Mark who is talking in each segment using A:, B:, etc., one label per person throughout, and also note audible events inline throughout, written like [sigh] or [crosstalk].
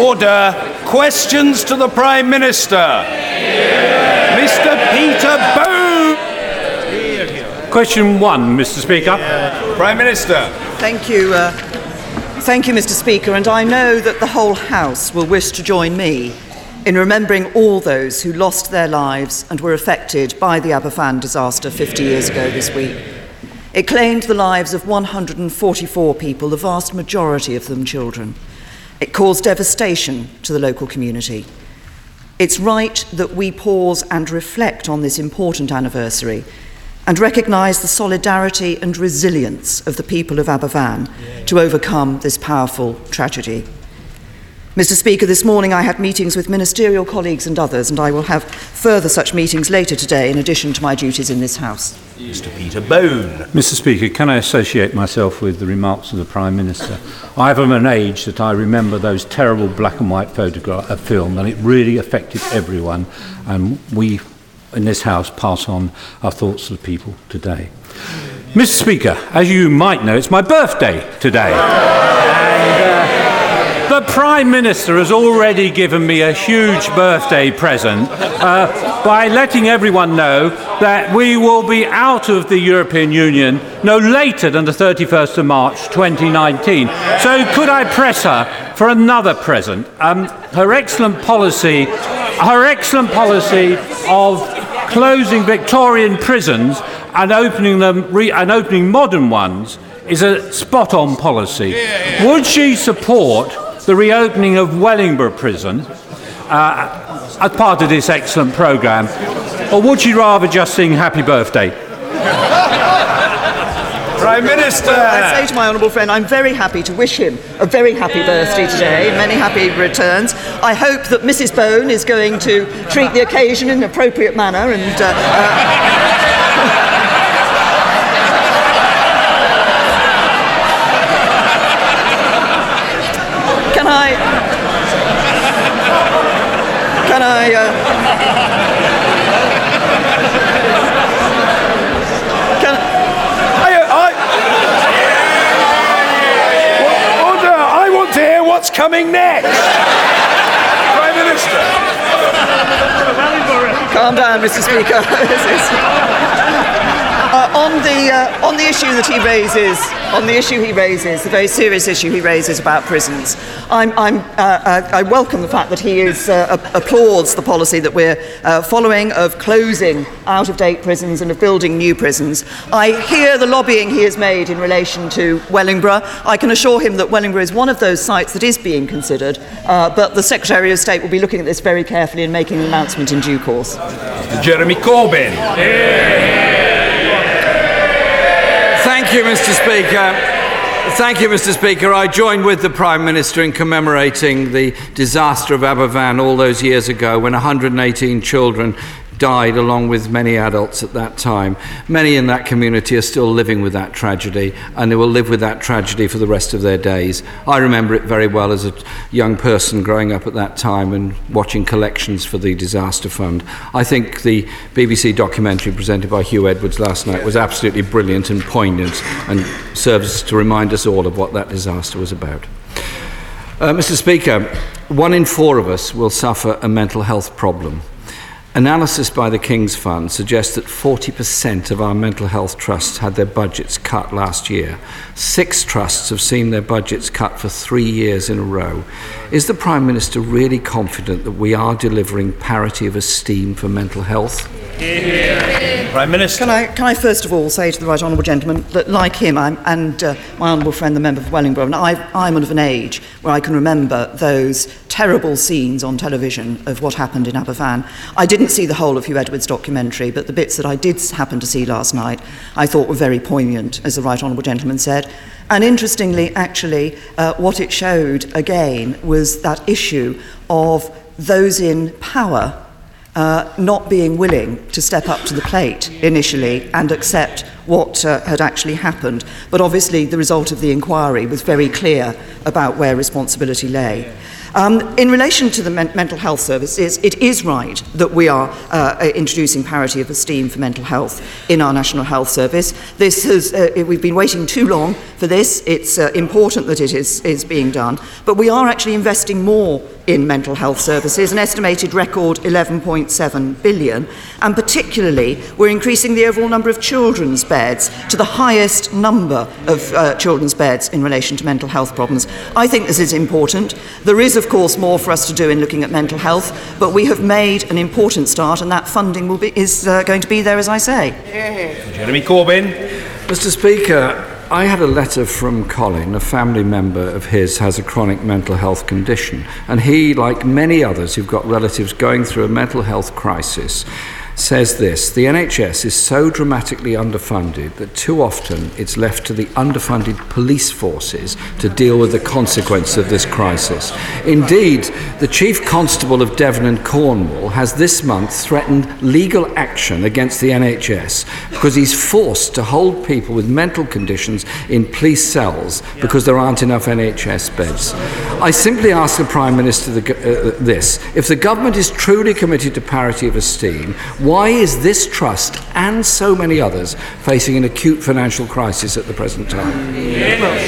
A: Order. Questions to the Prime Minister. Mr. Peter Bone.
B: Question one, Mr. Speaker.
A: Prime Minister.
C: Thank you. Uh, thank you, Mr. Speaker. And I know that the whole House will wish to join me in remembering all those who lost their lives and were affected by the Aberfan disaster 50 years ago this week. It claimed the lives of 144 people, the vast majority of them children. It caused devastation to the local community. It's right that we pause and reflect on this important anniversary and recognise the solidarity and resilience of the people of Aberfan to overcome this powerful tragedy. Mr. Speaker, this morning I had meetings with ministerial colleagues and others, and I will have further such meetings later today in addition to my duties in this House.
A: Mr. Peter Bone.
B: Mr. Speaker, can I associate myself with the remarks of the Prime Minister? I am an age that I remember those terrible black and white photograph of film, and it really affected everyone. And we in this House pass on our thoughts to the people today. Mr. Speaker, as you might know, it's my birthday today. The Prime Minister has already given me a huge birthday present uh, by letting everyone know that we will be out of the European Union no later than the 31st of March 2019. So, could I press her for another present? Um, her excellent policy, her excellent policy of closing Victorian prisons and opening them re- and opening modern ones is a spot on policy. Would she support the reopening of Wellingborough Prison uh, as part of this excellent programme, or would you rather just sing Happy Birthday?
A: Prime Minister.
C: I say to my honourable friend, I'm very happy to wish him a very happy birthday today, many happy returns. I hope that Mrs. Bone is going to treat the occasion in an appropriate manner and. Uh, uh, Can I? Can I? Uh, can
A: I, I, order. I want to hear what's coming next. Prime Minister.
C: Calm down, Mr. Speaker. [laughs] This is- Uh, on the uh, on the issue that he raises, on the issue he raises, the very serious issue he raises about prisons, I'm, I'm, uh, uh, I welcome the fact that he is, uh, applauds the policy that we're uh, following of closing out-of-date prisons and of building new prisons. I hear the lobbying he has made in relation to Wellingborough. I can assure him that Wellingborough is one of those sites that is being considered, uh, but the Secretary of State will be looking at this very carefully and making an announcement in due course.
A: Jeremy Corbyn.
D: Thank you, Mr. Speaker. Thank you, Mr. Speaker. I join with the Prime Minister in commemorating the disaster of Aberfan all those years ago when 118 children died along with many adults at that time. Many in that community are still living with that tragedy and they will live with that tragedy for the rest of their days. I remember it very well as a young person growing up at that time and watching collections for the disaster fund. I think the BBC documentary presented by Huw Edwards last night was absolutely brilliant and poignant and serves to remind us all of what that disaster was about. Uh, Mr. Speaker, one in four of us will suffer a mental health problem. Analysis by the King's Fund suggests that 40% of our mental health trusts had their budgets cut last year. Six trusts have seen their budgets cut for three years in a row. Is the Prime Minister really confident that we are delivering parity of esteem for mental health?
A: Prime Minister.
C: Can I, can I first of all say to the right honourable gentleman that, like him, I'm, and uh, my honourable friend, the member for Wellingborough, and I, I'm of an age where I can remember those terrible scenes on television of what happened in Aberfan. I didn't see the whole of Huw Edwards' documentary, but the bits that I did happen to see last night I thought were very poignant, as the right honourable gentleman said. And interestingly, actually, uh, what it showed again was that issue of those in power uh, not being willing to step up to the plate initially and accept what uh, had actually happened. But obviously, the result of the inquiry was very clear about where responsibility lay. Um, in relation to the men- mental health services, it is right that we are uh, introducing parity of esteem for mental health in our National Health Service. This has, uh, we've been waiting too long for this. It's uh, important that it is, is being done. But we are actually investing more in mental health services, an estimated record 11.7 billion, and particularly we're increasing the overall number of children's beds to the highest number of uh, children's beds in relation to mental health problems. I think this is important. There is, of course, more for us to do in looking at mental health, but we have made an important start, and that funding will be, is uh, going to be there, as I say.
A: Jeremy Corbyn.
D: Mr. Speaker, I had a letter from Colin, a family member of his has a chronic mental health condition, and he, like many others who've got relatives going through a mental health crisis, says this The NHS is so dramatically underfunded that too often it's left to the underfunded police forces to deal with the consequence of this crisis. Indeed, the Chief Constable of Devon and Cornwall has this month threatened legal action against the NHS because he's forced to hold people with mental conditions in police cells because there aren't enough NHS beds. I simply ask the Prime Minister the, uh, this if the government is truly committed to parity of esteem, why is this trust and so many others facing an acute financial crisis at the present time?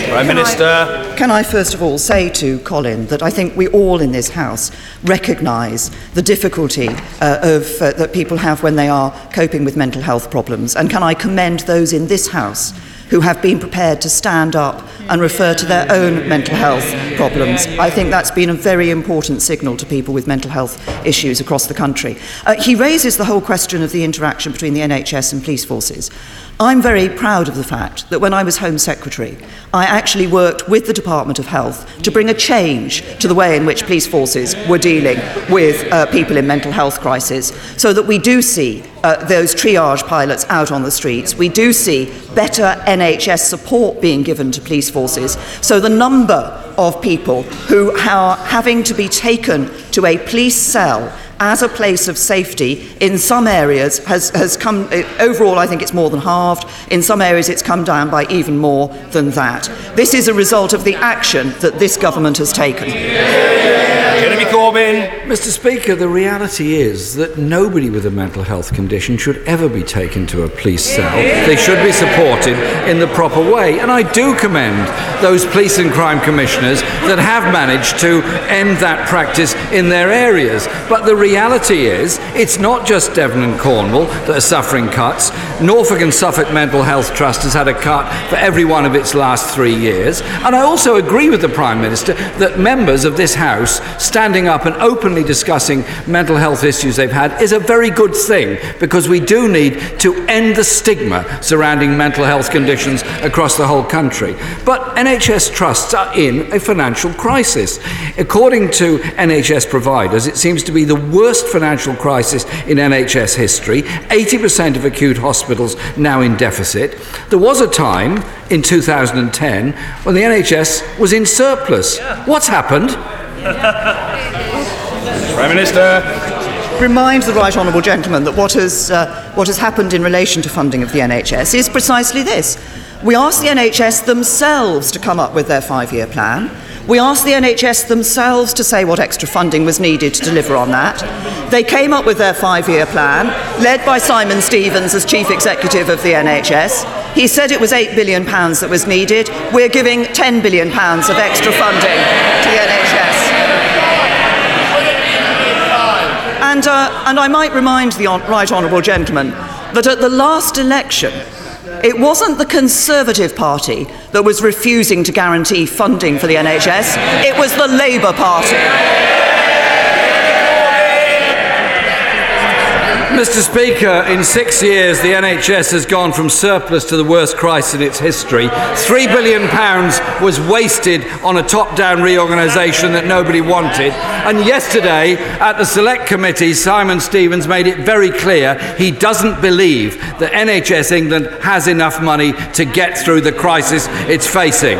A: Prime Minister.
C: Can I first of all say to Colin that I think we all in this House recognise the difficulty uh, of, uh, that people have when they are coping with mental health problems? And can I commend those in this House who have been prepared to stand up and refer to their own mental health problems. I think that's been a very important signal to people with mental health issues across the country. Uh, he raises the whole question of the interaction between the NHS and police forces. I'm very proud of the fact that when I was Home Secretary, I actually worked with the Department of Health to bring a change to the way in which police forces were dealing with uh, people in mental health crisis, so that we do see uh, those triage pilots out on the streets. We do see better NHS support being given to police forces. So the number of people who are having to be taken to a police cell as a place of safety in some areas has, has come, eh, overall, I think it's more than halved. In some areas, it's come down by even more than that. This is a result of the action that this government has taken.
A: Jeremy Corbyn.
D: Mr. Speaker, the reality is that nobody with a mental health condition should ever be taken to a police cell. They should be supported in the proper way. And I do commend those police and crime commissioners that have managed to end that practice in their areas. But the reality is, it's not just Devon and Cornwall that are suffering cuts. Norfolk and Suffolk Mental Health Trust has had a cut for every one of its last three years. And I also agree with the Prime Minister that members of this House standing up and openly discussing mental health issues they've had is a very good thing because we do need to end the stigma surrounding mental health conditions across the whole country. But NHS trusts are in a financial crisis. According to NHS providers, it seems to be the worst financial crisis in NHS history. 80% of acute hospitals now in deficit. There was a time in 2010 when the NHS was in surplus. What's happened?
A: Prime Minister.
C: Remind the right honourable gentleman that what has, uh, what has happened in relation to funding of the NHS is precisely this. We asked the NHS themselves to come up with their five year plan. We asked the NHS themselves to say what extra funding was needed to deliver on that. They came up with their five year plan, led by Simon Stevens as Chief Executive of the NHS. He said it was £8 billion that was needed. We're giving £10 billion of extra funding to the NHS. And, uh, and I might remind the right honourable gentleman that at the last election, it wasn't the Conservative Party that was refusing to guarantee funding for the NHS, it was the Labour Party.
D: Mr. Speaker, in six years, the NHS has gone from surplus to the worst crisis in its history. £3 billion was wasted on a top down reorganisation that nobody wanted. And yesterday, at the Select Committee, Simon Stevens made it very clear he doesn't believe that NHS England has enough money to get through the crisis it's facing.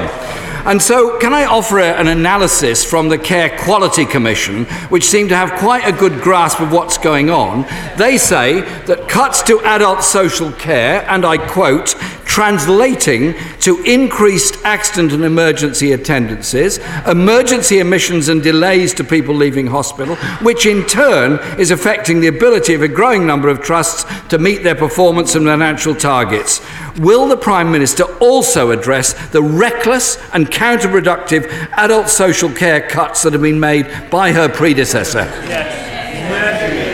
D: And so, can I offer an analysis from the Care Quality Commission, which seem to have quite a good grasp of what's going on? They say that cuts to adult social care, and I quote, translating to increased accident and emergency attendances, emergency admissions and delays to people leaving hospital, which in turn is affecting the ability of a growing number of trusts to meet their performance and financial targets. Will the Prime Minister also address the reckless and counterproductive adult social care cuts that have been made by her predecessor?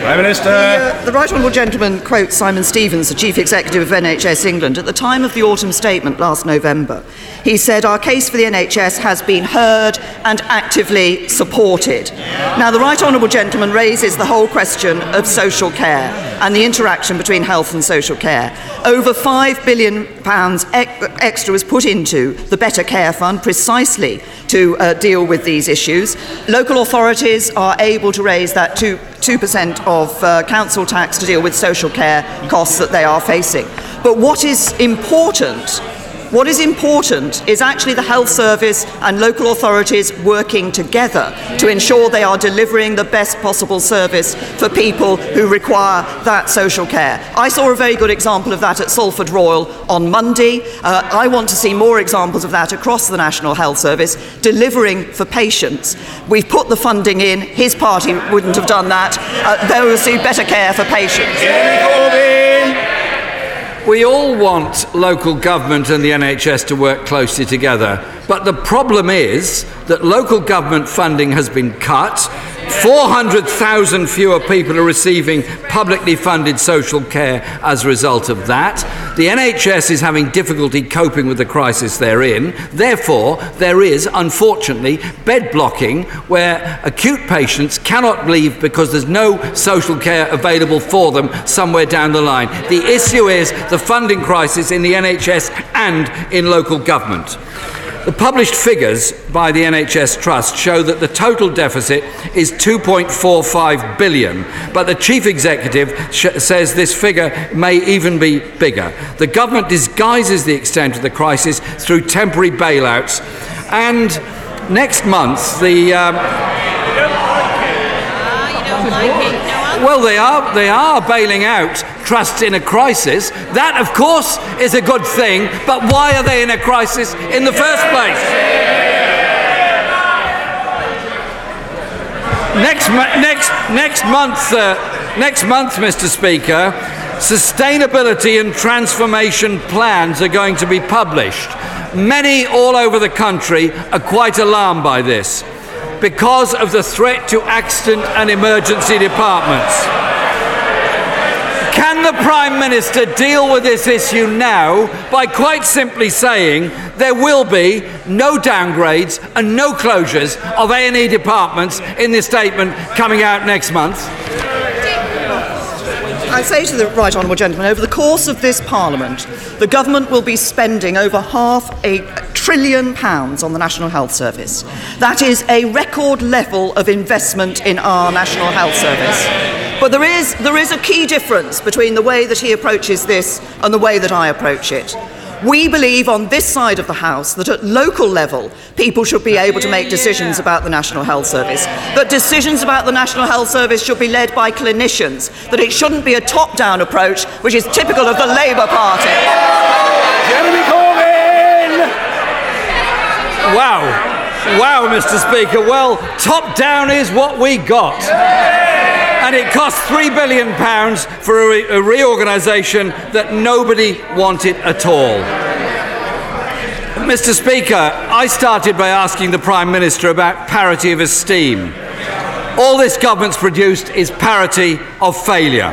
A: Prime Minister.
C: The, uh, the Right Honourable Gentleman quotes Simon Stevens, the Chief Executive of NHS England, at the time of the autumn statement last November. He said, Our case for the NHS has been heard and actively supported. Now, the Right Honourable Gentleman raises the whole question of social care and the interaction between health and social care. Over £5 billion extra was put into the Better Care Fund precisely to uh, deal with these issues. Local authorities are able to raise that 2, 2% of uh, council tax to deal with social care costs that they are facing. But what is important what is important is actually the health service and local authorities working together to ensure they are delivering the best possible service for people who require that social care. I saw a very good example of that at Salford Royal on Monday. Uh, I want to see more examples of that across the National Health Service, delivering for patients. We've put the funding in, his party wouldn't have done that. Uh, they will see better care for patients.
D: We all want local government and the NHS to work closely together, but the problem is that local government funding has been cut 400,000 fewer people are receiving publicly funded social care as a result of that. The NHS is having difficulty coping with the crisis they're in. Therefore, there is, unfortunately, bed blocking where acute patients cannot leave because there's no social care available for them somewhere down the line. The issue is the funding crisis in the NHS and in local government. The published figures by the NHS Trust show that the total deficit is 2.45 billion, but the chief executive sh- says this figure may even be bigger. The government disguises the extent of the crisis through temporary bailouts, and next month the. Um, well, they are, they are bailing out trusts in a crisis. That, of course, is a good thing, but why are they in a crisis in the first place? Next, next, next month, uh, next month, Mr. Speaker, sustainability and transformation plans are going to be published. Many all over the country are quite alarmed by this because of the threat to accident and emergency departments. Can the Prime Minister deal with this issue now by quite simply saying there will be no downgrades and no closures of A&E departments in the statement coming out next month?
C: I say to the right honourable gentleman, over the course of this Parliament, the government will be spending over half a trillion pounds on the National Health Service. That is a record level of investment in our National Health Service. But there is, there is a key difference between the way that he approaches this and the way that I approach it. We believe on this side of the House that at local level, people should be able to make decisions about the National Health Service, that decisions about the National Health Service should be led by clinicians, that it shouldn't be a top down approach, which is typical of the Labour Party.
A: Jeremy Corbyn!
D: Wow. Wow, Mr. Speaker. Well, top down is what we got and it cost £3 billion for a, re- a reorganisation that nobody wanted at all. Mr. Speaker, I started by asking the Prime Minister about parity of esteem. All this government's produced is parity of failure.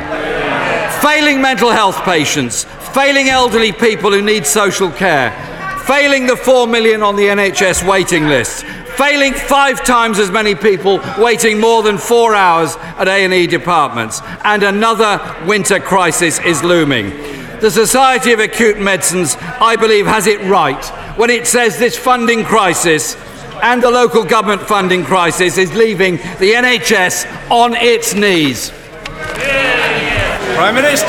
D: Failing mental health patients, failing elderly people who need social care, failing the 4 million on the NHS waiting list, failing five times as many people waiting more than four hours at A&E departments, and another winter crisis is looming. The Society of Acute Medicines, I believe, has it right when it says this funding crisis and the local government funding crisis is leaving the NHS on its knees.
A: Prime Minister!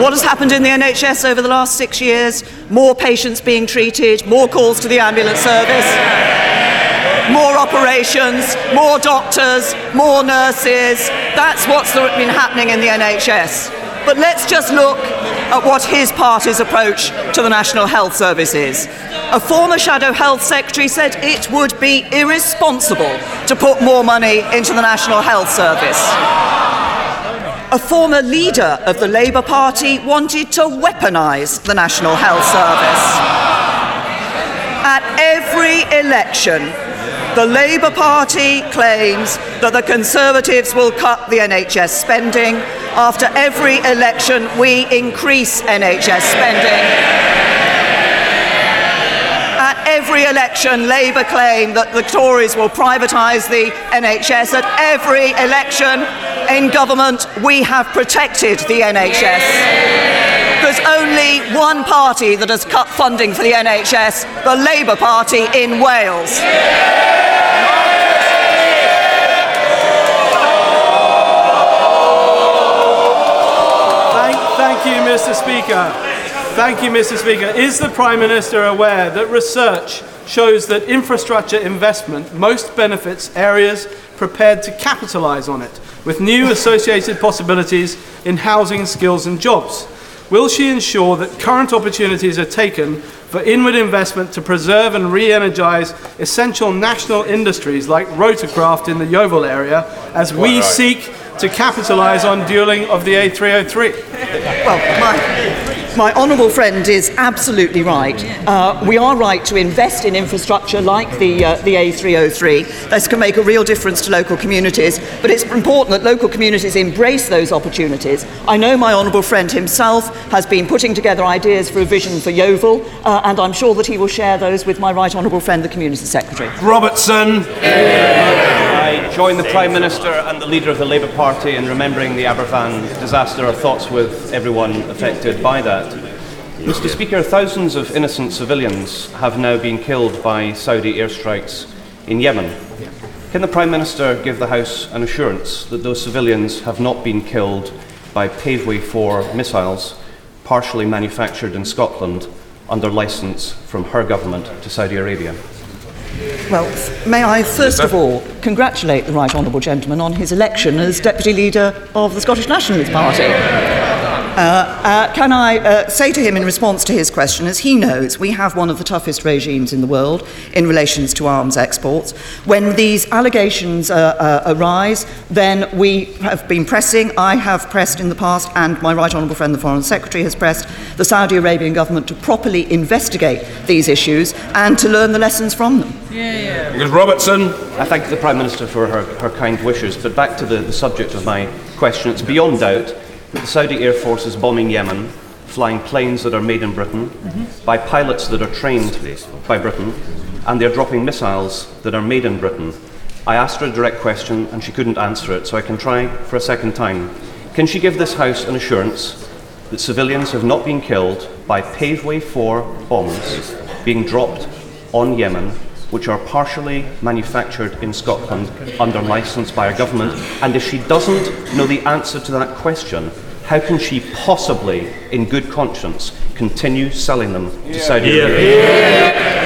C: What has happened in the NHS over the last six years? More patients being treated, more calls to the ambulance service, more operations, more doctors, more nurses. That's what's been happening in the NHS. But let's just look at what his party's approach to the National Health Service is. A former Shadow Health Secretary said it would be irresponsible to put more money into the National Health Service. A former leader of the Labour Party wanted to weaponise the National Health Service. At every election, the Labour Party claims that the Conservatives will cut the NHS spending. After every election, we increase NHS spending. At every election, Labour claim that the Tories will privatise the NHS. At every election in government, we have protected the NHS. There's only one party that has cut funding for the NHS, the Labour Party in Wales.
E: Thank, thank you, Mr. Speaker. Thank you, Mr. Speaker. Is the Prime Minister aware that research shows that infrastructure investment most benefits areas prepared to capitalise on it, with new associated possibilities in housing, skills, and jobs? Will she ensure that current opportunities are taken for inward investment to preserve and re energise essential national industries like rotorcraft in the Yeovil area as we
A: right.
E: seek to capitalise on dualling of the A303?
C: Well, my, my honourable friend is absolutely right. Uh, we are right to invest in infrastructure like the, uh, the A303. This can make a real difference to local communities, but it's important that local communities embrace those opportunities. I know my honourable friend himself has been putting together ideas for a vision for Yeovil, uh, and I'm sure that he will share those with my right honourable friend, the Community Secretary.
A: Robertson.
F: I join the Prime Minister and the leader of the Labour Party in remembering the Aberfan disaster. Our thoughts with everyone affected by that. Mr. Speaker, thousands of innocent civilians have now been killed by Saudi airstrikes in Yemen. Can the Prime Minister give the House an assurance that those civilians have not been killed by Paveway 4 missiles partially manufactured in Scotland under licence from her government to Saudi Arabia?
C: Well, may I first of all congratulate the Right Honourable Gentleman on his election as Deputy Leader of the Scottish Nationalist Party. Uh, uh, can I uh, say to him in response to his question, as he knows, we have one of the toughest regimes in the world in relations to arms exports. When these allegations uh, uh, arise, then we have been pressing, I have pressed in the past, and my Right Honourable friend, the Foreign Secretary, has pressed the Saudi Arabian government to properly investigate these issues and to learn the lessons from them. Yeah, yeah.
A: Ms. Robertson.
F: I thank the Prime Minister for her, her kind wishes, but back to the, the subject of my question. It's beyond doubt the Saudi Air Force is bombing Yemen, flying planes that are made in Britain, by pilots that are trained by Britain, and they're dropping missiles that are made in Britain. I asked her a direct question and she couldn't answer it, so I can try for a second time. Can she give this House an assurance that civilians have not been killed by Paveway 4 bombs being dropped on Yemen, which are partially manufactured in Scotland under licence by our government? And if she doesn't know the answer to that question, how can she possibly, in good conscience, continue selling them to Saudi Arabia?
A: Prime
C: First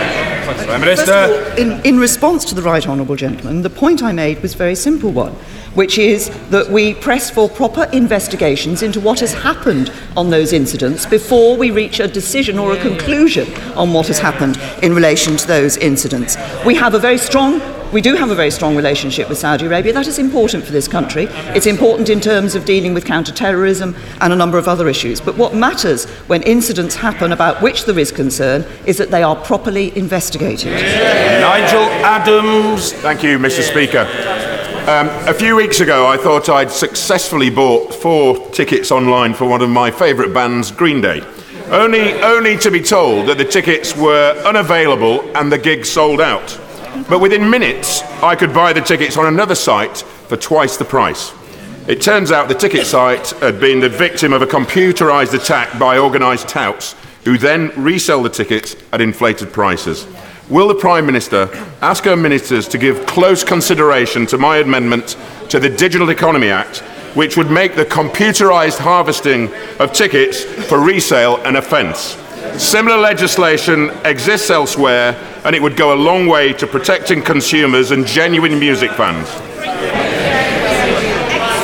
C: of
A: Minister.
C: all, in, in response to the right honourable gentleman, the point I made was a very simple one, which is that we press for proper investigations into what has happened on those incidents before we reach a decision or a conclusion on what has happened in relation to those incidents. We have a very strong we do have a very strong relationship with Saudi Arabia. That is important for this country. It's important in terms of dealing with counter-terrorism and a number of other issues. But what matters when incidents happen about which there is concern is that they are properly investigated.
A: Nigel Adams.
G: Thank you, Mr. Speaker. Um, a few weeks ago, I thought I'd successfully bought four tickets online for one of my favourite bands, Green Day. Only, only to be told that the tickets were unavailable and the gig sold out. But within minutes, I could buy the tickets on another site for twice the price. It turns out the ticket site had been the victim of a computerised attack by organised touts who then resell the tickets at inflated prices. Will the Prime Minister ask her ministers to give close consideration to my amendment to the Digital Economy Act, which would make the computerised harvesting of tickets for resale an offence? Similar legislation exists elsewhere, and it would go a long way to protecting consumers and genuine music fans.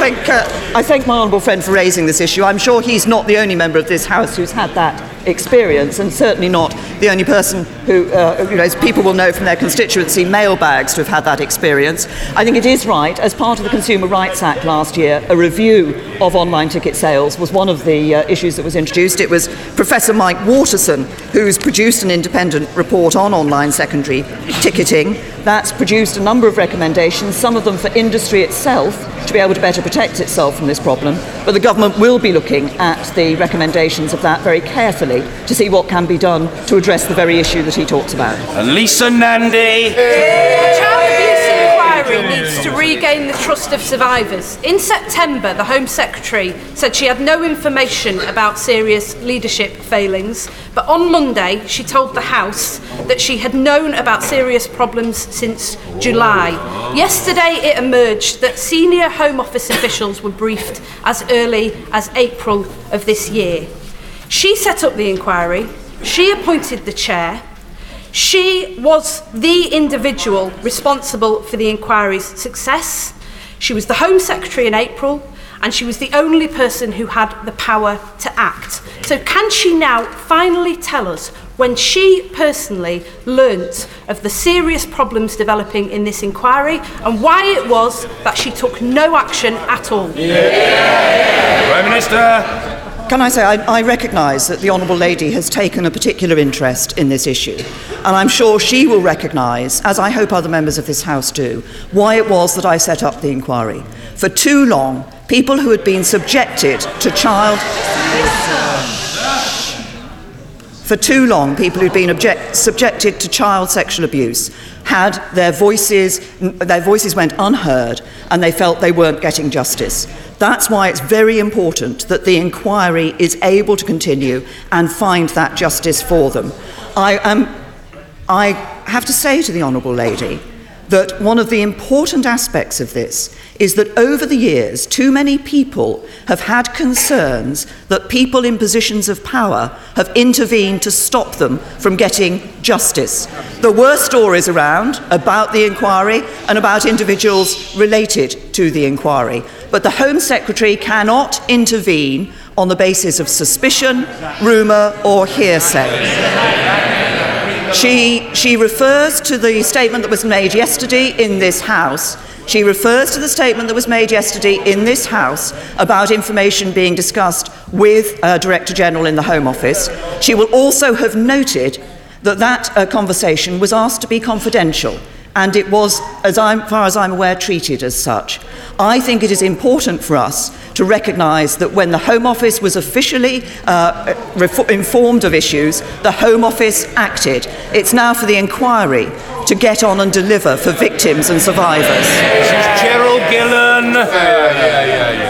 C: Thank, uh, I thank my honourable friend for raising this issue. I'm sure he's not the only member of this House who's had that experience, and certainly not the only person who, uh, you know, as people will know from their constituency mailbags to have had that experience. I think it is right, as part of the Consumer Rights Act last year, a review of online ticket sales was one of the uh, issues that was introduced. It was Professor Mike Waterson who's produced an independent report on online secondary ticketing. That's produced a number of recommendations, some of them for industry itself to be able to better protect itself from this problem. But the government will be looking at the recommendations of that very carefully to see what can be done to address the very issue that he talks about.
A: Lisa Nandy.
H: Child regain the trust of survivors. In September, the Home Secretary said she had no information about serious leadership failings, but on Monday she told the House that she had known about serious problems since July. Yesterday it emerged that senior Home Office officials were briefed as early as April of this year. She set up the inquiry, she appointed the chair, she was the individual responsible for the inquiry's success. She was the Home Secretary in April, and she was the only person who had the power to act. So, can she now finally tell us when she personally learnt of the serious problems developing in this inquiry and why it was that she took no action at all?
A: Prime Minister.
C: Can I say, I, I recognise that the Honourable Lady has taken a particular interest in this issue, and I'm sure she will recognise, as I hope other members of this House do, why it was that I set up the inquiry. For too long, people who had been subjected to child. For too long, people who'd been object, subjected to child sexual abuse had their voices, their voices went unheard and they felt they weren't getting justice. That's why it's very important that the inquiry is able to continue and find that justice for them. I, um, I have to say to the Honourable Lady that one of the important aspects of this is that over the years, too many people have had concerns that people in positions of power have intervened to stop them from getting justice. There were stories around about the inquiry and about individuals related to the inquiry, but the Home Secretary cannot intervene on the basis of suspicion, rumour, or hearsay. She, she refers to the statement that was made yesterday in this House. She refers to the statement that was made yesterday in this House about information being discussed with uh, Director General in the Home Office. She will also have noted that that uh, conversation was asked to be confidential and it was, as I'm, far as I'm aware, treated as such. I think it is important for us to recognise that when the Home Office was officially uh, informed of issues, the Home Office acted. It's now for the inquiry to get on and deliver for victims and survivors.
A: This is Cheryl Gillan.
I: Yeah, yeah, yeah,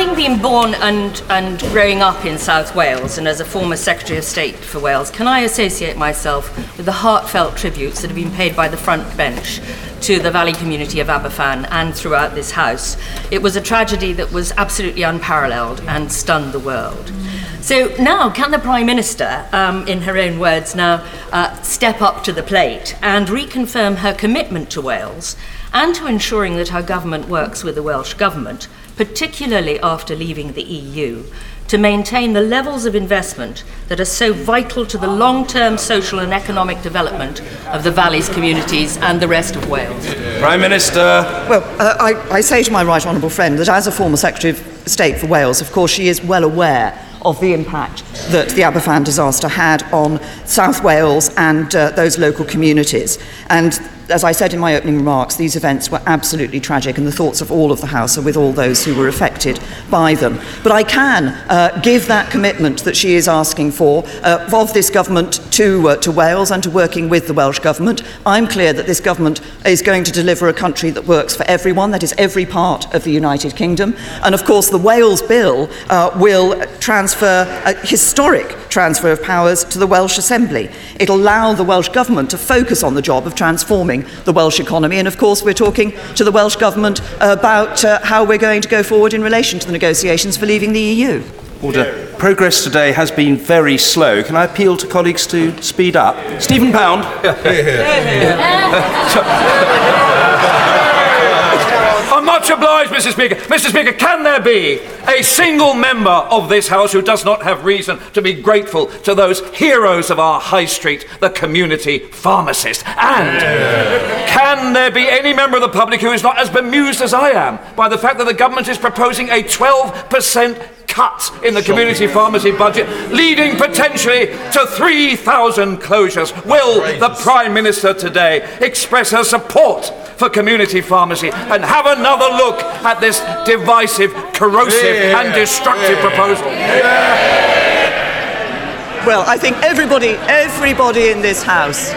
I: Having been born and, and growing up in South Wales and as a former Secretary of State for Wales, can I associate myself with the heartfelt tributes that have been paid by the front bench to the valley community of Aberfan and throughout this House? It was a tragedy that was absolutely unparalleled and stunned the world. So now, can the Prime Minister, um, in her own words now, uh, step up to the plate and reconfirm her commitment to Wales and to ensuring that her government works with the Welsh Government particularly after leaving the EU, to maintain the levels of investment that are so vital to the long term social and economic development of the Valley's communities and the rest of Wales?
A: Prime Minister.
C: Well, uh, I, I say to my right honourable friend that as a former Secretary of State for Wales, of course, she is well aware of the impact that the Aberfan disaster had on South Wales and uh, those local communities. And as I said in my opening remarks, these events were absolutely tragic, and the thoughts of all of the House are with all those who were affected by them. But I can uh, give that commitment that she is asking for uh, of this government to, uh, to Wales and to working with the Welsh Government. I'm clear that this government is going to deliver a country that works for everyone, that is, every part of the United Kingdom. And of course, the Wales Bill uh, will transfer a historic transfer of powers to the Welsh Assembly. It'll allow the Welsh Government to focus on the job of transforming the Welsh economy. And of course, we're talking to the Welsh Government about uh, how we're going to go forward in relation to the negotiations for leaving the EU.
A: Order. Progress today has been very slow. Can I appeal to colleagues to speed up? Stephen Pound. [laughs] [laughs]
J: I'm much obliged, Mr. Speaker. Mr. Speaker, can there be a single member of this House who does not have reason to be grateful to those heroes of our high street, the community pharmacist? And can there be any member of the public who is not as bemused as I am by the fact that the government is proposing a 12% cut in the community pharmacy budget, leading potentially to 3,000 closures. Will the Prime Minister today express her support for community pharmacy and have another look at this divisive, corrosive, and destructive proposal?
C: Well, I think everybody, everybody in this House,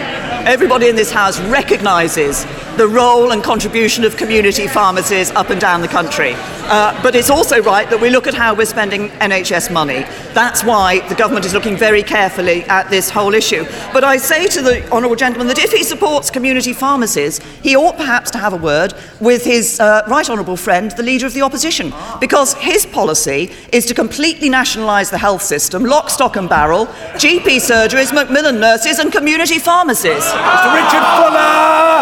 C: everybody in this House recognises the role and contribution of community pharmacies up and down the country. Uh, but it's also right that we look at how we're spending NHS money. That's why the government is looking very carefully at this whole issue. But I say to the honourable gentleman that if he supports community pharmacies, he ought perhaps to have a word with his uh, right honourable friend, the leader of the opposition, because his policy is to completely nationalise the health system, lock, stock, and barrel, GP surgeries, Macmillan nurses, and community pharmacies.
A: Mr. Richard Fuller!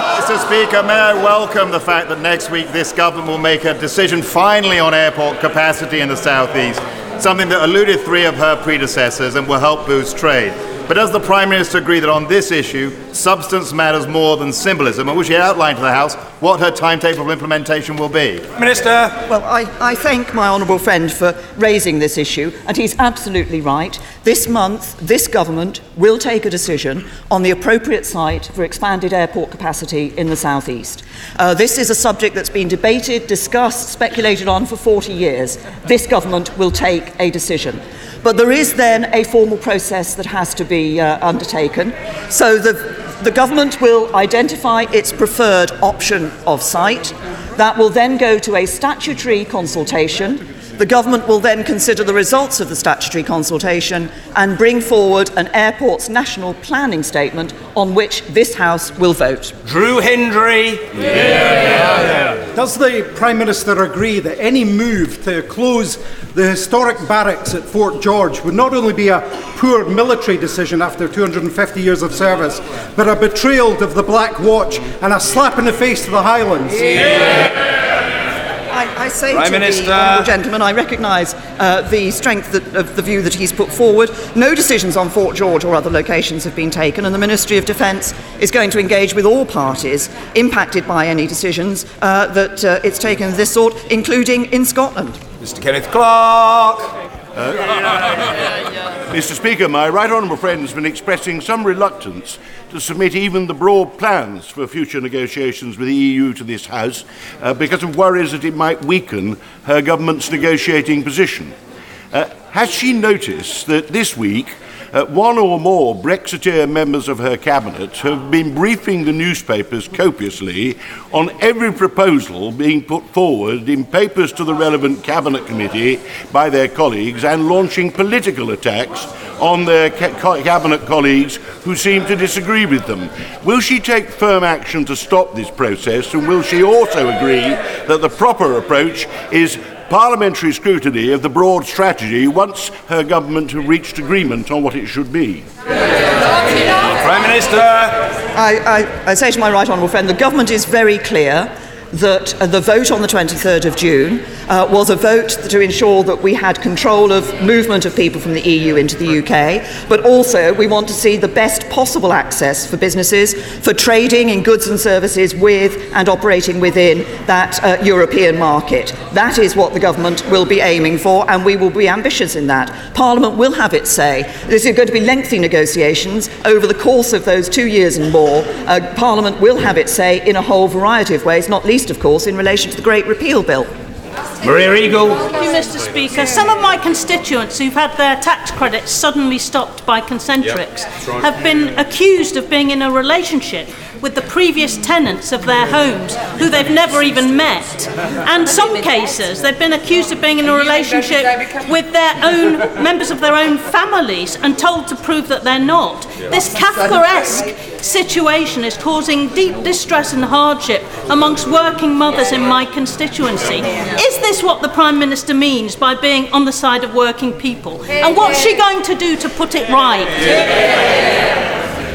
K: Speaker, may I welcome the fact that next week this government will make a decision finally on airport capacity in the southeast, something that eluded three of her predecessors and will help boost trade. But does the Prime Minister agree that on this issue, substance matters more than symbolism? And will she outlined to the House what her timetable of implementation will be?
A: Minister.
C: Well, I, I thank my honourable friend for raising this issue, and he's absolutely right. This month, this government will take a decision on the appropriate site for expanded airport capacity in the southeast. Uh, this is a subject that's been debated, discussed, speculated on for 40 years. This government will take a decision. But there is then a formal process that has to be uh, undertaken. So the, the government will identify its preferred option of site. That will then go to a statutory consultation. The government will then consider the results of the statutory consultation and bring forward an airport's national planning statement on which this House will vote.
A: Drew Hendry.
L: Does the Prime Minister agree that any move to close the historic barracks at Fort George would not only be a poor military decision after 250 years of service, but a betrayal of the Black Watch and a slap in the face to the Highlands?
C: I, I say
A: Prime
C: to
A: Minister.
C: the honourable gentleman, I recognise uh, the strength that, of the view that he's put forward. No decisions on Fort George or other locations have been taken, and the Ministry of Defence is going to engage with all parties impacted by any decisions uh, that uh, it's taken of this sort, including in Scotland.
A: Mr. Kenneth Clarke.
M: Mr. Speaker, my right honourable friend has been expressing some reluctance to submit even the broad plans for future negotiations with the EU to this House uh, because of worries that it might weaken her government's negotiating position. Uh, has she noticed that this week uh, one or more Brexiteer members of her cabinet have been briefing the newspapers copiously on every proposal being put forward in papers to the relevant cabinet committee by their colleagues and launching political attacks on their ca- cabinet colleagues who seem to disagree with them. Will she take firm action to stop this process and will she also agree that the proper approach is parliamentary scrutiny of the broad strategy once her government have reached agreement on what it should be.
A: Prime Minister.
C: I, I, I say to my right honourable friend, the government is very clear that uh, the vote on the 23rd of June uh, was a vote to ensure that we had control of movement of people from the EU into the UK, but also we want to see the best possible access for businesses for trading in goods and services with and operating within that uh, European market. That is what the government will be aiming for, and we will be ambitious in that. Parliament will have its say. This is going to be lengthy negotiations over the course of those two years and more. Uh, Parliament will have its say in a whole variety of ways, not least, of course, in relation to the Great Repeal Bill.
A: Maria Eagle.
N: Thank you, Mr. Speaker. Some of my constituents who've had their tax credits suddenly stopped by Concentrix have been accused of being in a relationship with the previous tenants of their homes who they've never even met. And some cases, they've been accused of being in a relationship with their own members of their own families and told to prove that they're not. This Kafkaesque situation is causing deep distress and hardship amongst working mothers in my constituency. Is this what the Prime Minister means by being on the side of working people? And what's she going to do to put it right?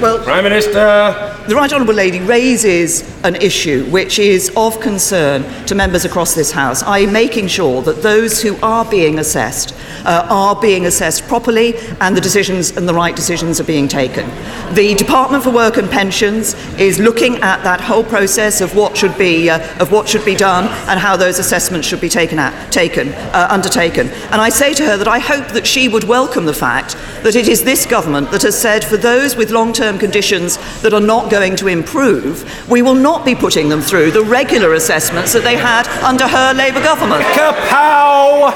C: Well,
A: Prime Minister.
C: The Right Honourable Lady raises an issue which is of concern to members across this House, i.e., making sure that those who are being assessed uh, are being assessed properly and the decisions and the right decisions are being taken. The Department for Work and Pensions is looking at that whole process of what should be uh, of what should be done and how those assessments should be taken at, taken uh, undertaken. And I say to her that I hope that she would welcome the fact that it is this government that has said for those with long-term conditions that are not going to improve, we will not be putting them through the regular assessments that they had under her Labour government.
A: Kapow!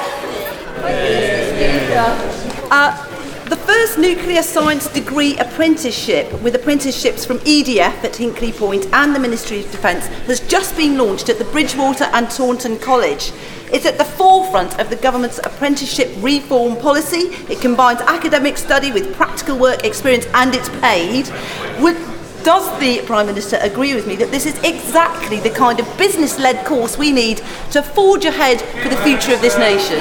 O: Uh, the first nuclear science degree apprenticeship with apprenticeships from EDF at Hinkley Point and the Ministry of Defence has just been launched at the Bridgewater and Taunton College. It's at the forefront of the government's apprenticeship reform policy. It combines academic study with practical work experience and it's paid. Does the Prime Minister agree with me that this is exactly the kind of business led course we need to forge ahead for the future of this nation?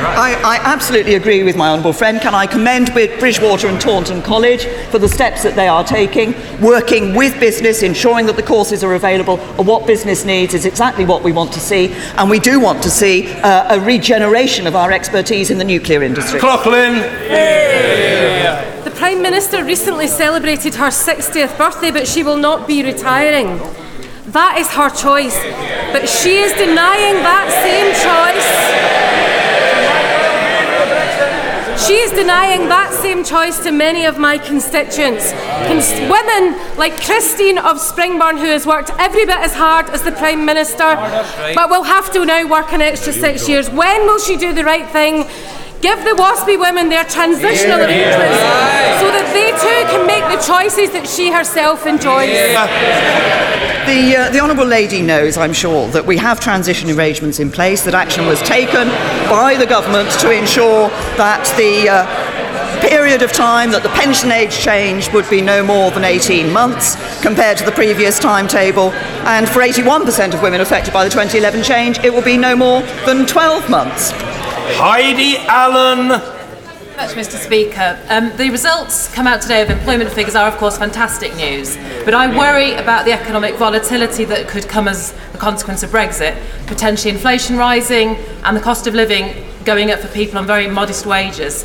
C: I, I absolutely agree with my honourable friend. Can I commend Bridgewater and Taunton College for the steps that they are taking, working with business, ensuring that the courses are available and what business needs is exactly what we want to see. And we do want to see uh, a regeneration of our expertise in the nuclear industry.
A: McLaughlin.
P: The Prime Minister recently celebrated her 60th birthday, but she will not be retiring. That is her choice. But she is denying that same choice. She is denying that same choice to many of my constituents. Cons- women like Christine of Springburn, who has worked every bit as hard as the Prime Minister, oh, but will have to now work an extra six years. When will she do the right thing? Give the WASPI women their transitional arrangements so that they too can make the choices that she herself enjoys.
C: The, uh, the Honourable Lady knows, I'm sure, that we have transition arrangements in place, that action was taken by the government to ensure that the uh, period of time that the pension age change would be no more than 18 months compared to the previous timetable. And for 81% of women affected by the 2011 change, it will be no more than 12 months.
A: Heidi Allen.
Q: Much, Mr. Speaker. Um, the results come out today of employment figures are, of course, fantastic news. But I worry about the economic volatility that could come as a consequence of Brexit, potentially inflation rising and the cost of living going up for people on very modest wages.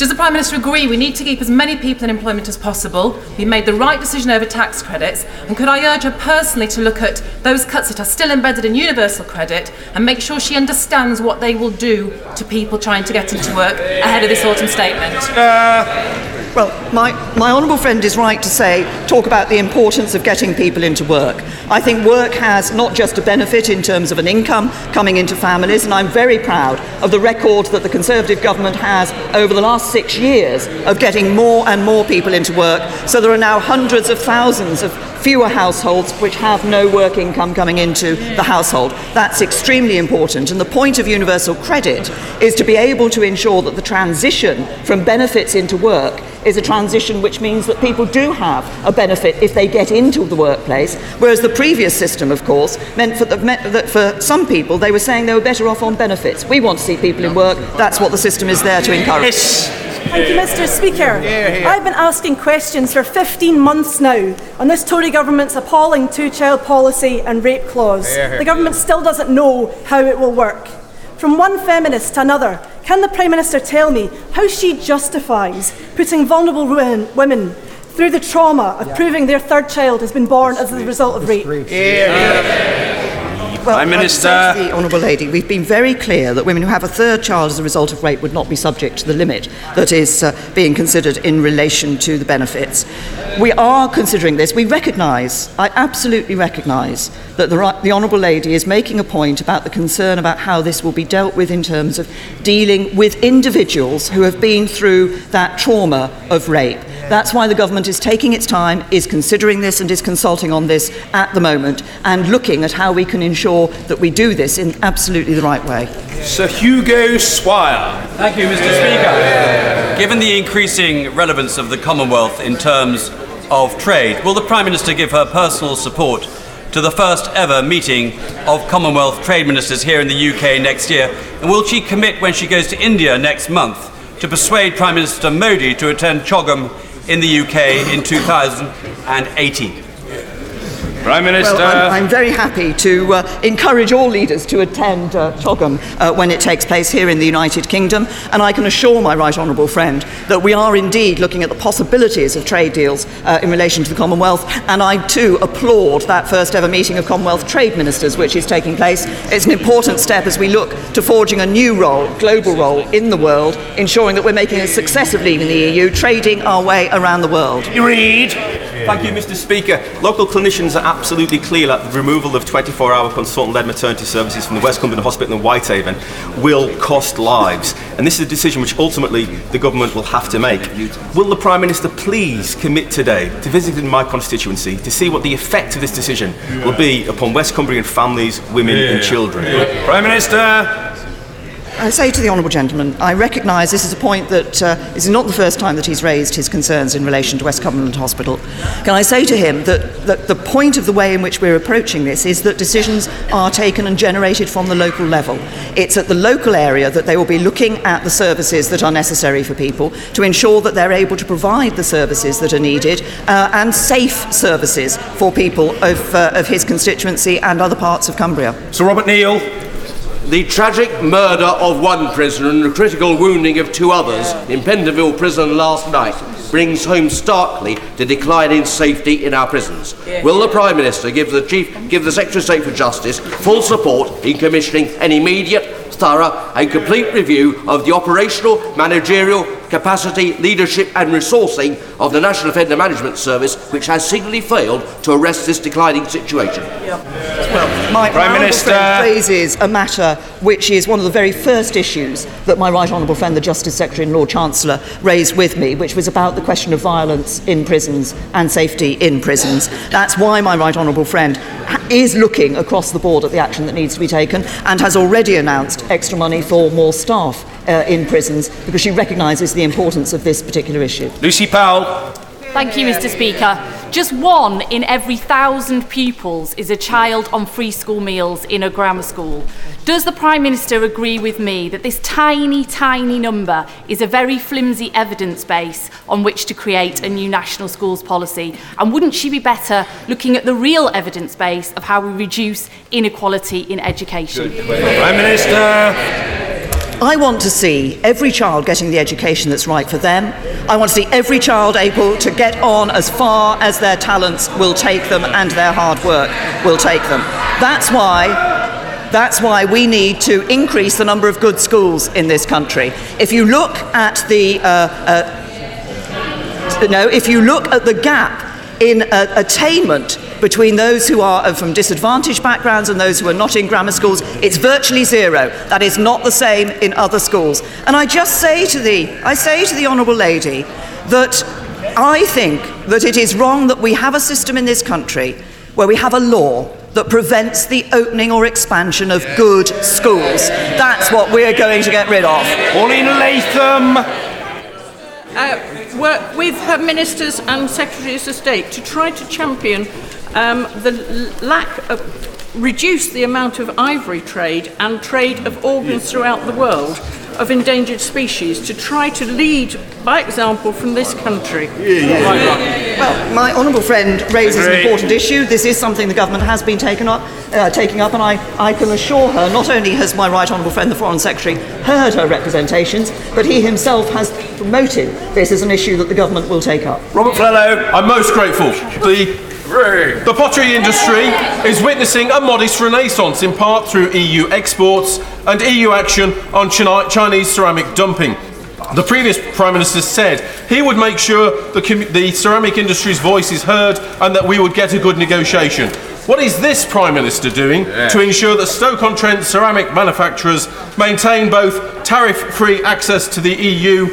Q: Does the Prime Minister agree we need to keep as many people in employment as possible? We made the right decision over tax credits. And could I urge her personally to look at those cuts that are still embedded in universal credit and make sure she understands what they will do to people trying to get into work ahead of this autumn statement?
C: Uh, Well, my, my honourable friend is right to say, talk about the importance of getting people into work. I think work has not just a benefit in terms of an income coming into families, and I'm very proud of the record that the Conservative government has over the last six years of getting more and more people into work. So there are now hundreds of thousands of fewer households which have no work income coming into the household. That's extremely important. And the point of universal credit is to be able to ensure that the transition from benefits into work is a transition which means that people do have a benefit if they get into the workplace, whereas the previous system, of course, meant, for the, that for some people they were saying they were better off on benefits. We want to see people in work. That's what the system is there to encourage.
R: Thank you, Mr. Speaker. I've been asking questions for 15 months now on this Tory government's appalling two child policy and rape clause. The government still doesn't know how it will work. From one feminist to another, can the Prime Minister tell me how she justifies putting vulnerable women, women through the trauma of proving their third child has been born as a result of rape?
C: Well,
A: Prime
C: I'd
A: Minister.
C: say to the Honourable Lady, we've been very clear that women who have a third child as a result of rape would not be subject to the limit that is uh, being considered in relation to the benefits. We are considering this. We recognise, I absolutely recognise, that the, the Honourable Lady is making a point about the concern about how this will be dealt with in terms of dealing with individuals who have been through that trauma of rape. That's why the government is taking its time, is considering this, and is consulting on this at the moment, and looking at how we can ensure that we do this in absolutely the right way.
A: Sir Hugo Swire.
S: Thank you, Mr. Speaker. Given the increasing relevance of the Commonwealth in terms of trade, will the Prime Minister give her personal support to the first ever meeting of Commonwealth trade ministers here in the UK next year? And will she commit when she goes to India next month to persuade Prime Minister Modi to attend CHOGM in the UK in 2018?
F: Prime Minister.
C: Well, I'm, I'm very happy to uh, encourage all leaders to attend uh, CHOGM uh, when it takes place here in the United Kingdom, and I can assure my right honourable friend that we are indeed looking at the possibilities of trade deals uh, in relation to the Commonwealth, and I too applaud that first ever meeting of Commonwealth trade ministers which is taking place. It's an important step as we look to forging a new role, global role in the world, ensuring that we're making a success of leaving the EU, trading our way around the world.
F: Reed. Thank you, Mr. Speaker. Local clinicians are absolutely clear that the removal of 24 hour consultant led maternity services from the West Cumberland Hospital in Whitehaven will cost lives. And this is a decision which ultimately the government will have to make. Will the Prime Minister please commit today to visiting my constituency to see what the effect of this decision will be upon West Cumbrian families, women, and children? Prime Minister.
C: I say to the Honourable Gentleman, I recognise this is a point that uh, is not the first time that he's raised his concerns in relation to West Cumberland Hospital. Can I say to him that, that the point of the way in which we're approaching this is that decisions are taken and generated from the local level. It's at the local area that they will be looking at the services that are necessary for people to ensure that they're able to provide the services that are needed uh, and safe services for people of, uh, of his constituency and other parts of Cumbria.
F: Sir Robert Neill.
T: The tragic murder of one prisoner and the critical wounding of two others in Pentonville prison last night brings home starkly the decline in safety in our prisons. Will the Prime Minister give the Chief, give the Secretary of State for Justice full support in commissioning an immediate, thorough and complete review of the operational, managerial, capacity, leadership and resourcing of the National Offender Management Service, which has signally failed to arrest this declining situation?
C: My,
F: Prime
C: my honourable
F: Minister.
C: friend raises a matter which is one of the very first issues that my right honourable friend, the Justice Secretary and Lord Chancellor, raised with me, which was about the question of violence in prisons and safety in prisons. That's why my right honourable friend is looking across the board at the action that needs to be taken and has already announced extra money for more staff uh, in prisons because she recognises the importance of this particular issue.
F: Lucy Powell.
U: Thank you, Mr. Speaker. Just one in every thousand pupils is a child on free school meals in a grammar school. Does the Prime Minister agree with me that this tiny, tiny number is a very flimsy evidence base on which to create a new national schools policy? And wouldn't she be better looking at the real evidence base of how we reduce inequality in education?
F: Prime Minister.
C: I want to see every child getting the education that's right for them. I want to see every child able to get on as far as their talents will take them and their hard work will take them. That's why that's why we need to increase the number of good schools in this country. If you look at the uh, uh, no, if you look at the gap in uh, attainment between those who are from disadvantaged backgrounds and those who are not in grammar schools, it's virtually zero. That is not the same in other schools. And I just say to the, I say to the honourable lady that I think that it is wrong that we have a system in this country where we have a law that prevents the opening or expansion of good schools. That's what we're going to get rid of.
F: Pauline Latham.
V: uh, work with her ministers and secretaries of state to try to champion um, the lack of reduce the amount of ivory trade and trade of organs throughout the world. Of endangered species to try to lead by example from this country.
C: Well, my honourable friend raises an important issue. This is something the government has been taken up, uh, taking up, and I, I can assure her not only has my right honourable friend, the Foreign Secretary, heard her representations, but he himself has promoted this as an issue that the government will take up.
F: Robert Flello.
W: I'm most grateful. The, the pottery industry is witnessing a modest renaissance, in part through EU exports and EU action on Chinese ceramic dumping. The previous Prime Minister said he would make sure the, the ceramic industry's voice is heard and that we would get a good negotiation. What is this Prime Minister doing to ensure that Stoke-on-Trent ceramic manufacturers maintain both tariff-free access to the EU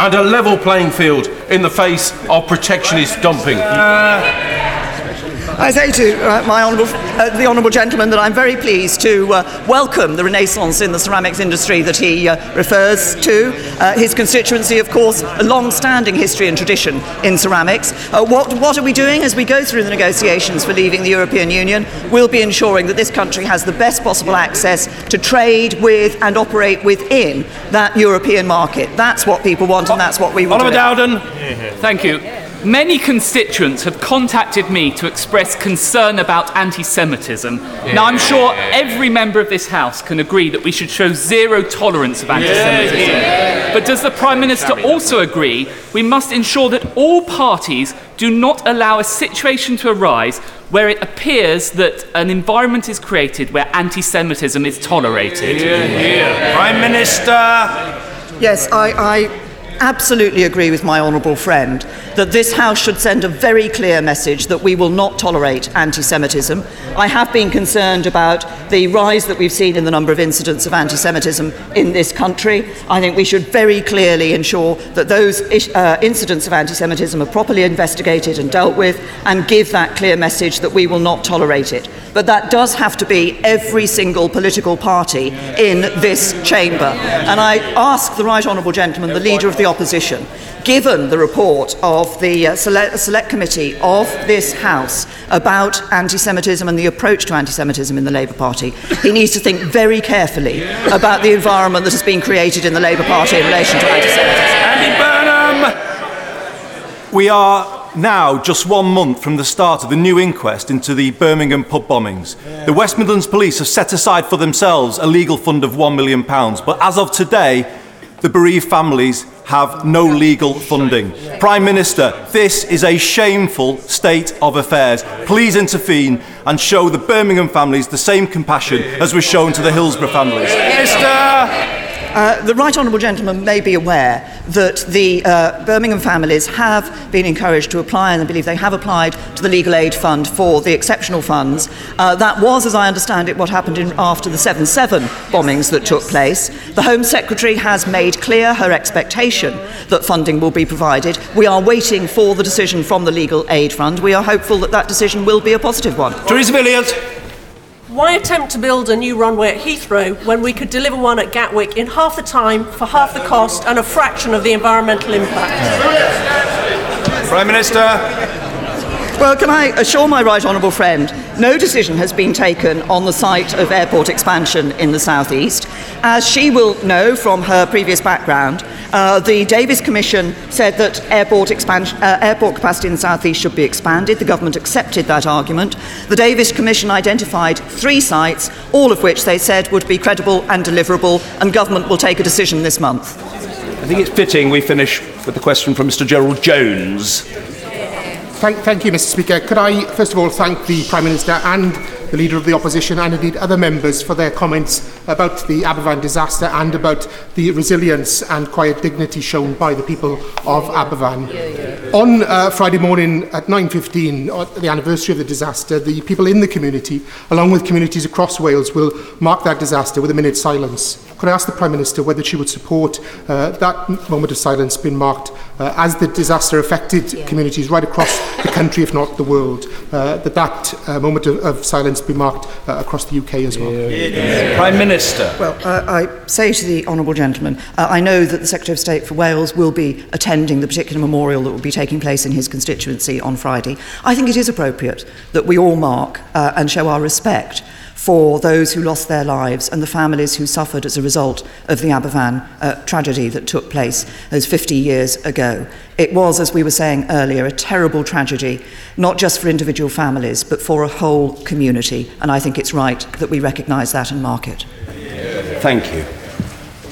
W: and a level playing field in the face of protectionist dumping?
C: Uh, I say to uh, my honourable, uh, the honourable gentleman that I'm very pleased to uh, welcome the renaissance in the ceramics industry that he uh, refers to. Uh, his constituency, of course, a long-standing history and tradition in ceramics. Uh, what, what are we doing as we go through the negotiations for leaving the European Union? We'll be ensuring that this country has the best possible access to trade with and operate within that European market. That's what people want, and that's what we want.
X: Oliver Dowden. Thank you. Many constituents have contacted me to express concern about anti Semitism. Now, I'm sure every member of this House can agree that we should show zero tolerance of anti Semitism. But does the Prime Minister also agree we must ensure that all parties do not allow a situation to arise where it appears that an environment is created where anti Semitism is tolerated?
C: Prime Minister. Yes, I, I absolutely agree with my honourable friend that this House should send a very clear message that we will not tolerate anti Semitism. I have been concerned about the rise that we've seen in the number of incidents of anti Semitism in this country. I think we should very clearly ensure that those uh, incidents of anti Semitism are properly investigated and dealt with and give that clear message that we will not tolerate it. But that does have to be every single political party in this chamber. And I ask the Right Honourable Gentleman, the Leader of the Opposition, given the report of the uh, select, select Committee of this House about anti Semitism and the approach to anti Semitism in the Labour Party, he needs to think very carefully about the environment that has been created in the Labour Party in relation to anti Semitism.
A: Andy Burnham! We are now just one month from the start of the new inquest into the Birmingham pub bombings. The West Midlands Police have set aside for themselves a legal fund of £1 million, but as of today, the bereaved families have no legal funding. Prime Minister, this is a shameful state of affairs. Please intervene and show the Birmingham families the same compassion as was shown to the Hillsborough families.
C: Minister! Uh, the right honourable gentleman may be aware that the uh, Birmingham families have been encouraged to apply, and I believe they have applied to the Legal Aid Fund for the exceptional funds. Uh, that was, as I understand it, what happened in, after the 7 7 bombings that took place. The Home Secretary has made clear her expectation that funding will be provided. We are waiting for the decision from the Legal Aid Fund. We are hopeful that that decision will be a positive one.
A: Theresa Villiers.
Y: Why attempt to build a new runway at Heathrow when we could deliver one at Gatwick in half the time, for half the cost, and a fraction of the environmental impact?
A: Prime Minister.
C: Well, can I assure my right honourable friend, no decision has been taken on the site of airport expansion in the southeast. As she will know from her previous background, uh, the Davies Commission said that airport, expansion, uh, airport capacity in the southeast should be expanded. The government accepted that argument. The Davies Commission identified three sites, all of which they said would be credible and deliverable, and government will take a decision this month.
F: I think it's fitting we finish with the question from Mr. Gerald Jones.
Z: Thank, thank you, Mr Speaker. Could I, first of all, thank the Prime Minister and the Leader of the Opposition and indeed other members for their comments about the Aberfan disaster and about the resilience and quiet dignity shown by the people of Aberfan. On uh, Friday morning at 9.15, uh, the anniversary of the disaster, the people in the community, along with communities across Wales, will mark that disaster with a minute's silence. Could I ask the Prime Minister whether she would support uh, that moment of silence being marked uh, as the disaster affected yeah. communities right across the country, if not the world, uh, that that uh, moment of, of silence be marked uh, across the UK as well?
A: Yeah. Yeah. Prime Minister.
C: Well, uh, I say to the Honourable Gentleman, uh, I know that the Secretary of State for Wales will be attending the particular memorial that will be taking place in his constituency on Friday. I think it is appropriate that we all mark uh, and show our respect for those who lost their lives and the families who suffered as a result of the Aberfan uh, tragedy that took place those 50 years ago. It was, as we were saying earlier, a terrible tragedy, not just for individual families, but for a whole community. And I think it's right that we recognise that and mark it.
F: Thank you.